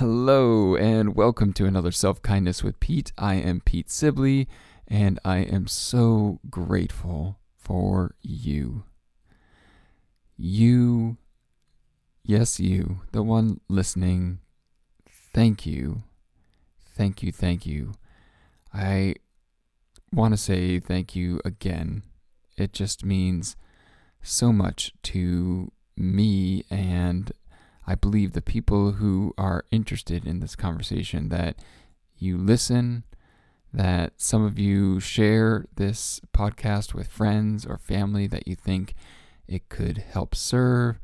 Hello, and welcome to another Self Kindness with Pete. I am Pete Sibley, and I am so grateful for you. You, yes, you, the one listening, thank you, thank you, thank you. I want to say thank you again. It just means so much to me and I believe the people who are interested in this conversation that you listen, that some of you share this podcast with friends or family that you think it could help serve.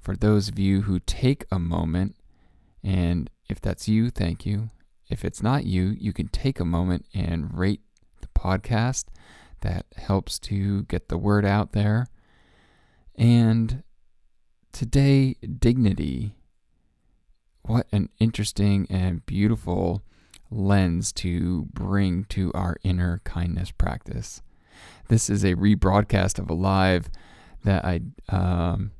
For those of you who take a moment, and if that's you, thank you. If it's not you, you can take a moment and rate the podcast. That helps to get the word out there. And today, dignity. What an interesting and beautiful lens to bring to our inner kindness practice. This is a rebroadcast of a live that I um,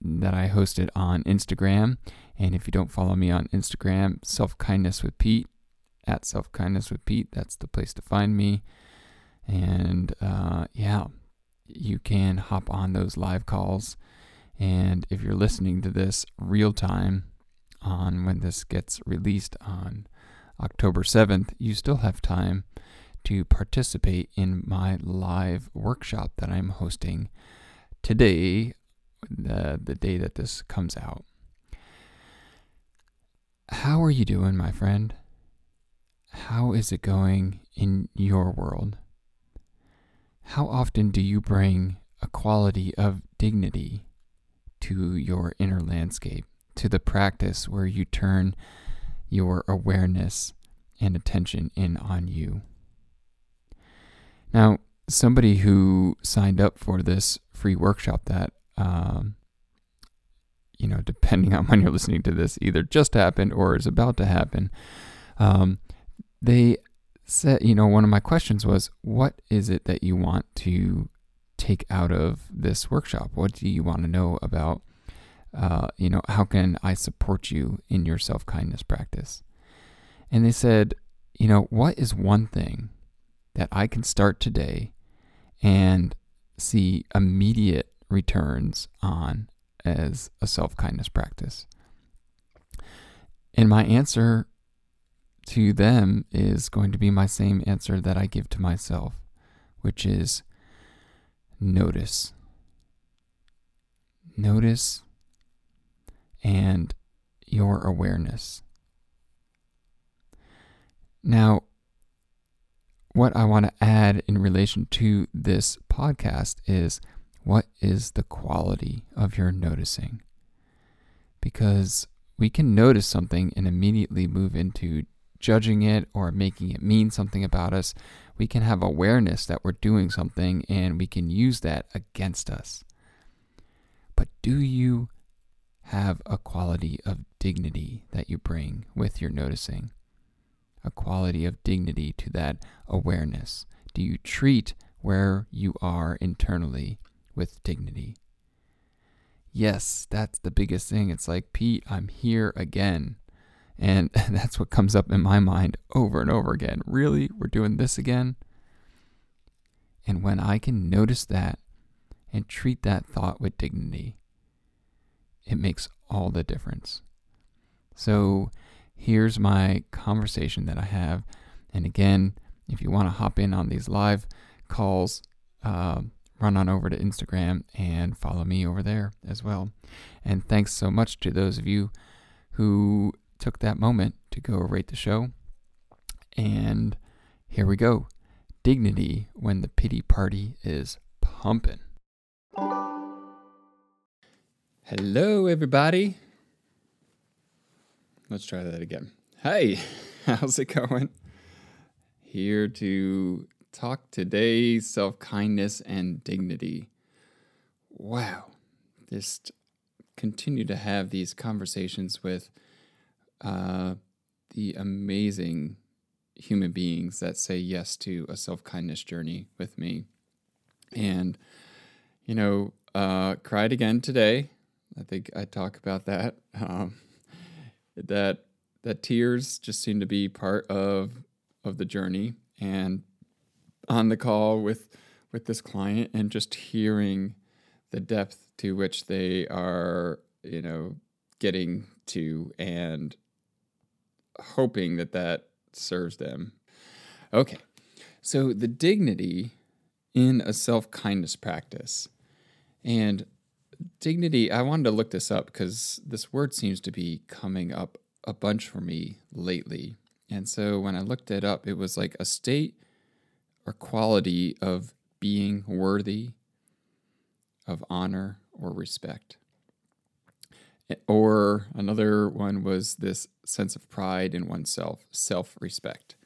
that I hosted on Instagram. And if you don't follow me on Instagram, Self Kindness with Pete at Self Kindness with Pete, that's the place to find me. And uh, yeah, you can hop on those live calls and if you're listening to this real time on when this gets released on October 7th, you still have time to participate in my live workshop that I'm hosting today, the, the day that this comes out. How are you doing, my friend? How is it going in your world? How often do you bring a quality of dignity to your inner landscape, to the practice where you turn your awareness and attention in on you. Now, somebody who signed up for this free workshop that, um, you know, depending on when you're listening to this, either just happened or is about to happen, um, they said, you know, one of my questions was, what is it that you want to take out of this workshop? What do you want to know about? Uh, you know, how can I support you in your self kindness practice? And they said, you know, what is one thing that I can start today and see immediate returns on as a self kindness practice? And my answer to them is going to be my same answer that I give to myself, which is notice. Notice and your awareness. Now, what I want to add in relation to this podcast is what is the quality of your noticing? Because we can notice something and immediately move into judging it or making it mean something about us we can have awareness that we're doing something and we can use that against us. But do you have a quality of dignity that you bring with your noticing? A quality of dignity to that awareness? Do you treat where you are internally with dignity? Yes, that's the biggest thing. It's like, Pete, I'm here again. And that's what comes up in my mind over and over again. Really? We're doing this again? And when I can notice that and treat that thought with dignity, it makes all the difference. So here's my conversation that I have. And again, if you want to hop in on these live calls, uh, run on over to Instagram and follow me over there as well. And thanks so much to those of you who took that moment to go rate the show. And here we go dignity when the pity party is pumping. Hello, everybody. Let's try that again. Hey, how's it going? Here to talk today self kindness and dignity. Wow. Just continue to have these conversations with uh, the amazing human beings that say yes to a self kindness journey with me. And, you know, uh, cried again today I think I talk about that. Um, that that tears just seem to be part of of the journey, and on the call with with this client, and just hearing the depth to which they are, you know, getting to, and hoping that that serves them. Okay, so the dignity in a self kindness practice, and dignity, I wanted to look this up because this word seems to be coming up a bunch for me lately. And so when I looked it up, it was like a state or quality of being worthy of honor or respect. Or another one was this sense of pride in oneself, self respect.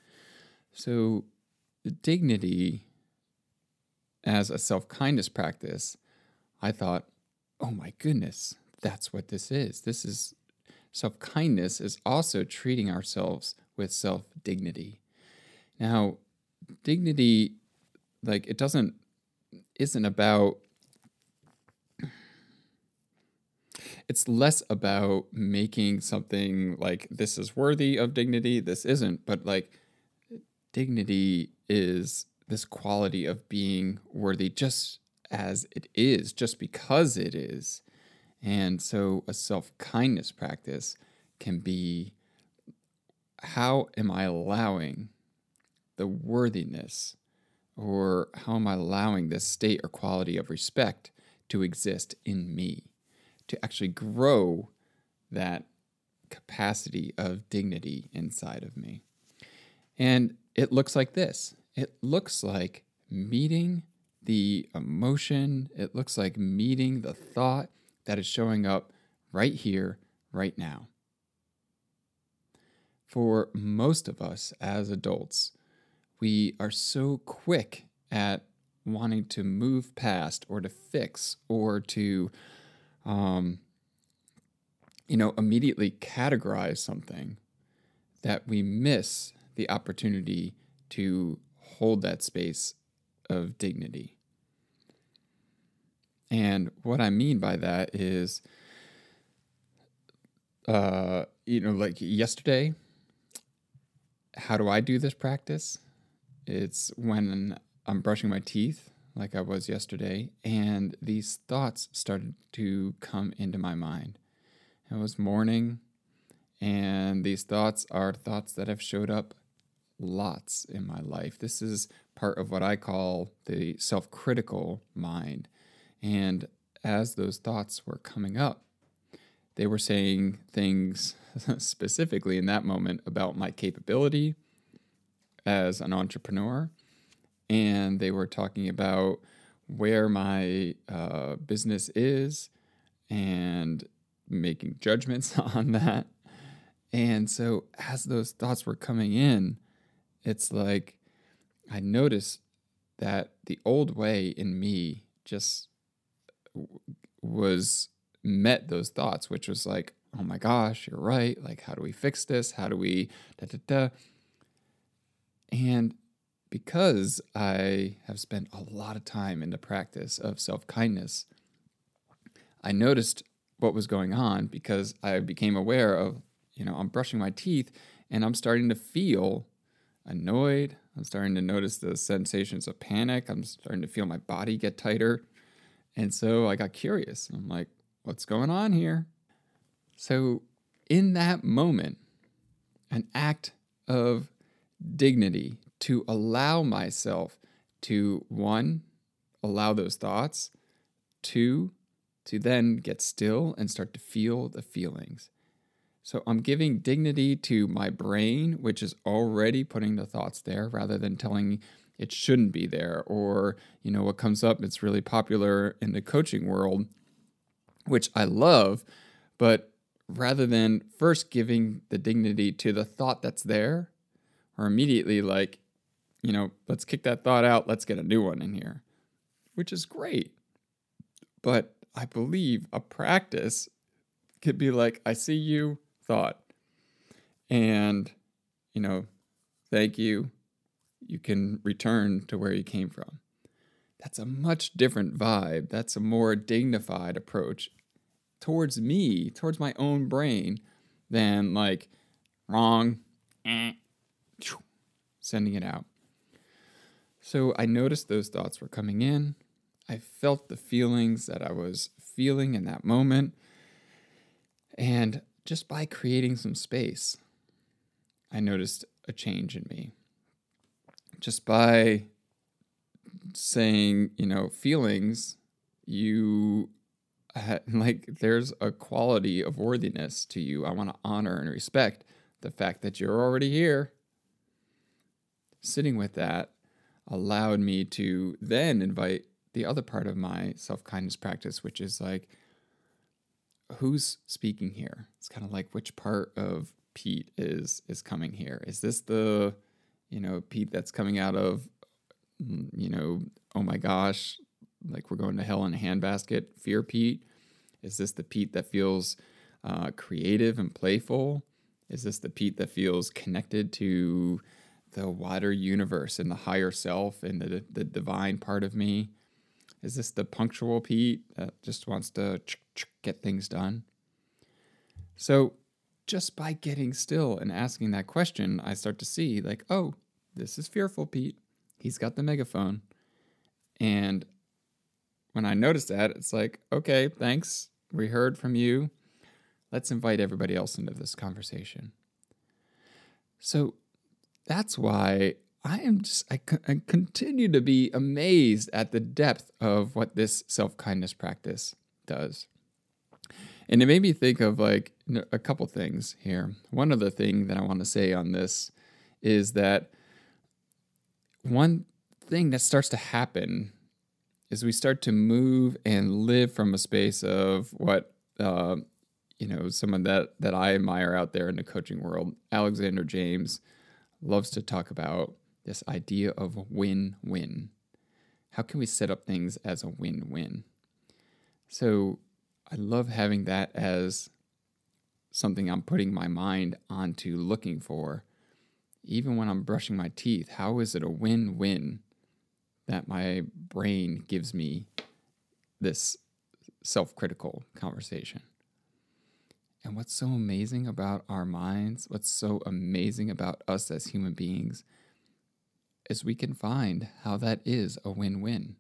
So, dignity as a self kindness practice, I thought oh my goodness, that's what this is. This is self kindness, is also treating ourselves with self dignity. Now, dignity, like, it doesn't, isn't about, it's less about making something like this is worthy of dignity, this isn't, but like, dignity is this quality of being worthy just as it is, just because it is. And so a self kindness practice can be how am I allowing the worthiness or how am I allowing this state or quality of respect to exist in me, to actually grow that capacity of dignity inside of me? And it looks like this it looks like meeting the emotion, it looks like meeting the thought that is showing up right here, right now. For most of us as adults, we are so quick at wanting to move past or to fix or to, um, you know, immediately categorize something that we miss the opportunity to hold that space of dignity. And what I mean by that is, uh, you know, like yesterday, how do I do this practice? It's when I'm brushing my teeth, like I was yesterday, and these thoughts started to come into my mind. It was morning, and these thoughts are thoughts that have showed up lots in my life. This is part of what I call the self critical mind. And as those thoughts were coming up, they were saying things specifically in that moment about my capability as an entrepreneur. And they were talking about where my uh, business is and making judgments on that. And so, as those thoughts were coming in, it's like I noticed that the old way in me just was met those thoughts, which was like, oh my gosh, you're right. Like, how do we fix this? How do we da da da? And because I have spent a lot of time in the practice of self kindness, I noticed what was going on because I became aware of, you know, I'm brushing my teeth and I'm starting to feel annoyed. I'm starting to notice the sensations of panic. I'm starting to feel my body get tighter. And so I got curious. I'm like, what's going on here? So, in that moment, an act of dignity to allow myself to one, allow those thoughts, two, to then get still and start to feel the feelings. So I'm giving dignity to my brain, which is already putting the thoughts there rather than telling it shouldn't be there or you know what comes up it's really popular in the coaching world which I love, but rather than first giving the dignity to the thought that's there, or immediately like, you know, let's kick that thought out, let's get a new one in here, which is great. But I believe a practice could be like, I see you, thought, and, you know, thank you. You can return to where you came from. That's a much different vibe. That's a more dignified approach towards me, towards my own brain, than like wrong, eh, sending it out. So I noticed those thoughts were coming in. I felt the feelings that I was feeling in that moment. And just by creating some space, I noticed a change in me. Just by saying, you know, feelings, you like there's a quality of worthiness to you. I want to honor and respect the fact that you're already here. Sitting with that allowed me to then invite the other part of my self kindness practice, which is like, who's speaking here? It's kind of like which part of Pete is is coming here. Is this the, you know, Pete that's coming out of, mm, you know, oh my gosh, like we're going to hell in a handbasket, fear Pete? Is this the Pete that feels uh, creative and playful? Is this the Pete that feels connected to the wider universe and the higher self and the, the divine part of me? Is this the punctual Pete that just wants to get things done? So, just by getting still and asking that question, I start to see, like, oh, this is fearful Pete. He's got the megaphone. And when I notice that, it's like, okay, thanks. We heard from you. Let's invite everybody else into this conversation. So that's why I am just, I, I continue to be amazed at the depth of what this self kindness practice does. And it made me think of like a couple things here. One other thing that I want to say on this is that one thing that starts to happen is we start to move and live from a space of what uh, you know someone that that I admire out there in the coaching world, Alexander James, loves to talk about this idea of win-win. How can we set up things as a win-win? So I love having that as something I'm putting my mind onto looking for. Even when I'm brushing my teeth, how is it a win win that my brain gives me this self critical conversation. And what's so amazing about our minds, what's so amazing about us as human beings, is we can find how that is a win win.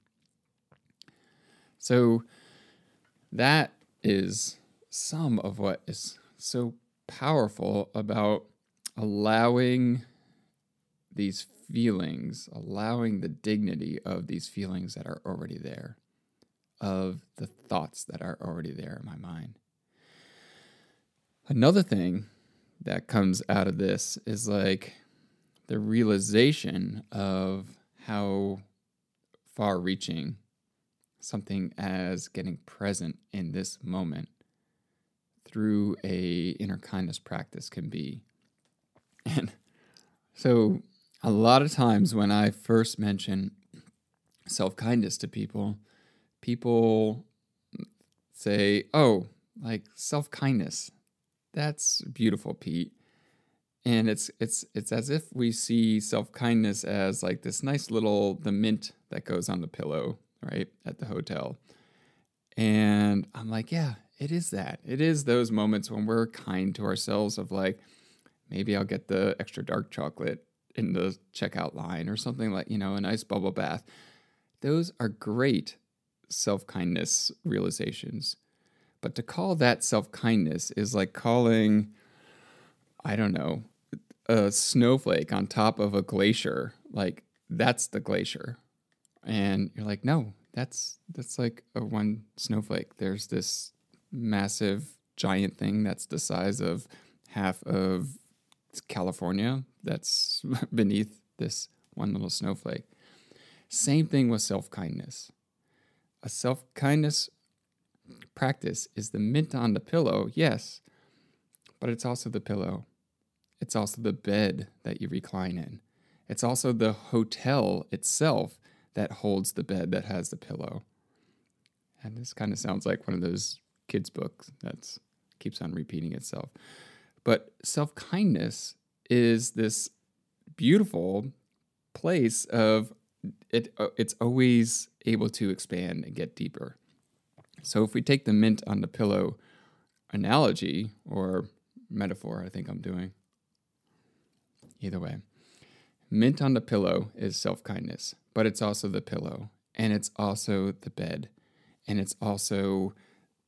So, that is some of what is so powerful about allowing these feelings, allowing the dignity of these feelings that are already there, of the thoughts that are already there in my mind. Another thing that comes out of this is like the realization of how far reaching something as getting present in this moment through a inner kindness practice can be. And so a lot of times when I first mention self kindness to people, people say, oh, like self kindness. That's beautiful, Pete. And it's it's it's as if we see self kindness as like this nice little the mint that goes on the pillow, right, at the hotel. And I'm like, yeah, it is that. It is those moments when we're kind to ourselves of like, maybe I'll get the extra dark chocolate in the checkout line or something like, you know, a nice bubble bath. Those are great self kindness realizations. But to call that self kindness is like calling, I don't know, a snowflake on top of a glacier. Like that's the glacier. And you're like, no, that's that's like a one snowflake. There's this massive giant thing that's the size of half of California that's beneath this one little snowflake. Same thing with self kindness. A self kindness practice is the mint on the pillow, yes, but it's also the pillow. It's also the bed that you recline in. It's also the hotel itself that holds the bed that has the pillow. And this kind of sounds like one of those kids' books that keeps on repeating itself. But self kindness is this beautiful place of it. Uh, it's always able to expand and get deeper. So if we take the mint on the pillow analogy or metaphor, I think I'm doing. Either way, mint on the pillow is self kindness, but it's also the pillow, and it's also the bed, and it's also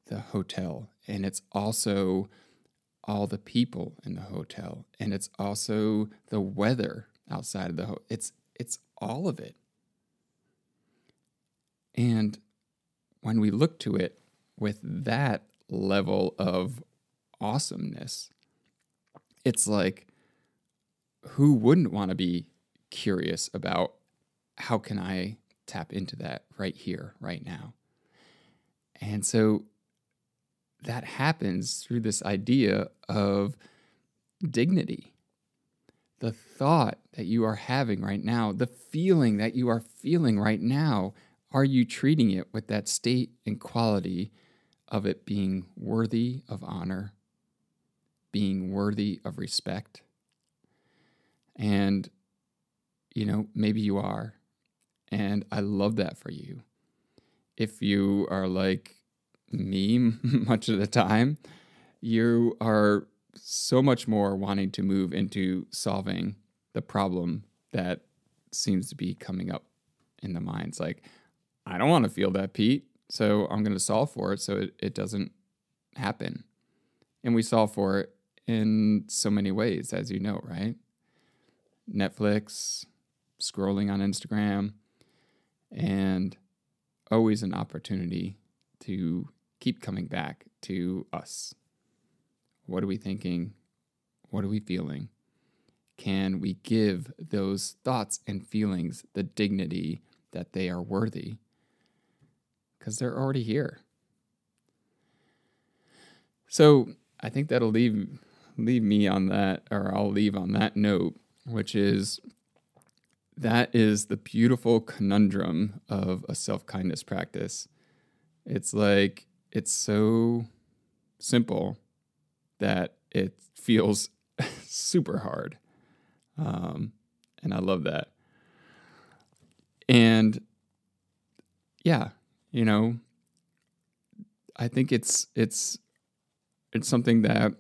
the hotel, and it's also all the people in the hotel, and it's also the weather outside of the hotel. It's it's all of it. And when we look to it with that level of awesomeness, it's like, who wouldn't want to be curious about how can I tap into that right here, right now? And so that happens through this idea of dignity. The thought that you are having right now, the feeling that you are feeling right now, are you treating it with that state and quality of it being worthy of honor, being worthy of respect? And, you know, maybe you are. And I love that for you. If you are like me much of the time, you are so much more wanting to move into solving the problem that seems to be coming up in the minds. Like, I don't want to feel that, Pete. So I'm going to solve for it so it, it doesn't happen. And we solve for it in so many ways, as you know, right? Netflix, scrolling on Instagram, and always an opportunity to keep coming back to us. What are we thinking? What are we feeling? Can we give those thoughts and feelings the dignity that they are worthy? Because they're already here. So I think that'll leave leave me on that, or I'll leave on that note, which is that is the beautiful conundrum of a self kindness practice. It's like it's so simple that it feels super hard. Um, and I love that. And yeah, you know, I think it's it's it's something that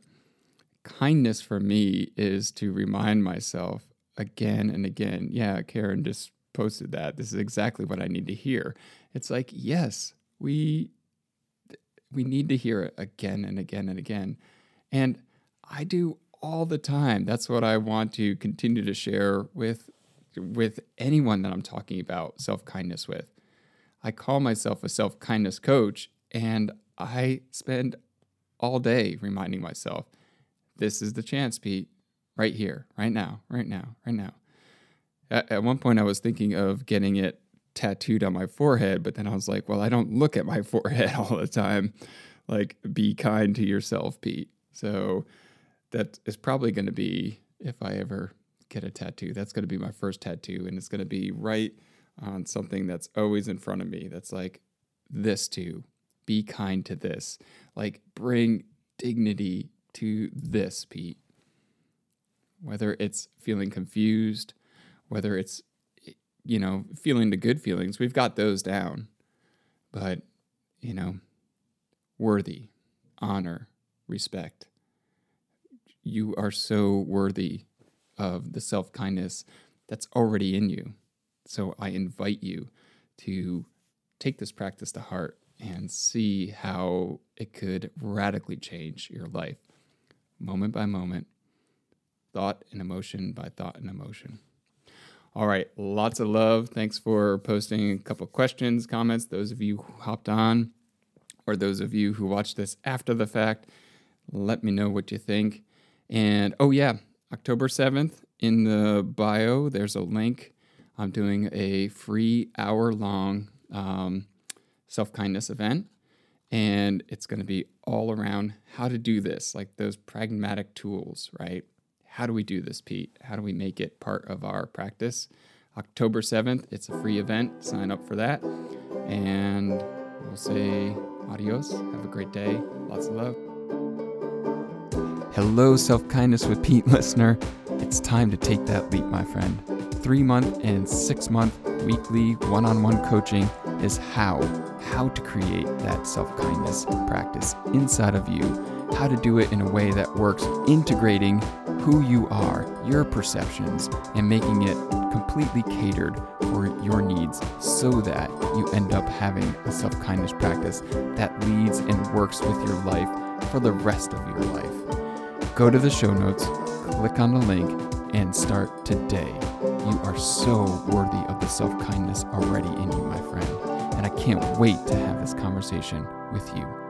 kindness for me is to remind myself again and again. Yeah, Karen just posted that. This is exactly what I need to hear. It's like, yes, we we need to hear it again and again and again. And I do all the time. That's what I want to continue to share with with anyone that I'm talking about self-kindness with. I call myself a self kindness coach, and I spend all day reminding myself this is the chance, Pete, right here, right now, right now, right now. At, at one point, I was thinking of getting it tattooed on my forehead, but then I was like, well, I don't look at my forehead all the time. Like, be kind to yourself, Pete. So that is probably going to be, if I ever get a tattoo, that's going to be my first tattoo. And it's going to be right on something that's always in front of me that's like this too. Be kind to this. Like bring dignity to this pete. Whether it's feeling confused whether it's you know feeling the good feelings we've got those down. But you know worthy honor respect. You are so worthy of the self-kindness that's already in you so I invite you to take this practice to heart and see how it could radically change your life moment by moment, thought and emotion by thought and emotion. All right, lots of love. Thanks for posting a couple questions, comments. Those of you who hopped on, or those of you who watched this after the fact, let me know what you think. And oh, yeah, October 7th in the bio, there's a link I'm doing a free hour long um, self kindness event. And it's going to be all around how to do this, like those pragmatic tools, right? How do we do this, Pete? How do we make it part of our practice? October 7th, it's a free event. Sign up for that. And we'll say adios. Have a great day. Lots of love. Hello, Self Kindness with Pete listener. It's time to take that leap, my friend. Three month and six month weekly one on one coaching is how how to create that self-kindness practice inside of you how to do it in a way that works integrating who you are your perceptions and making it completely catered for your needs so that you end up having a self-kindness practice that leads and works with your life for the rest of your life. Go to the show notes click on the link and start today you are so worthy of the self kindness already in you, my friend. And I can't wait to have this conversation with you.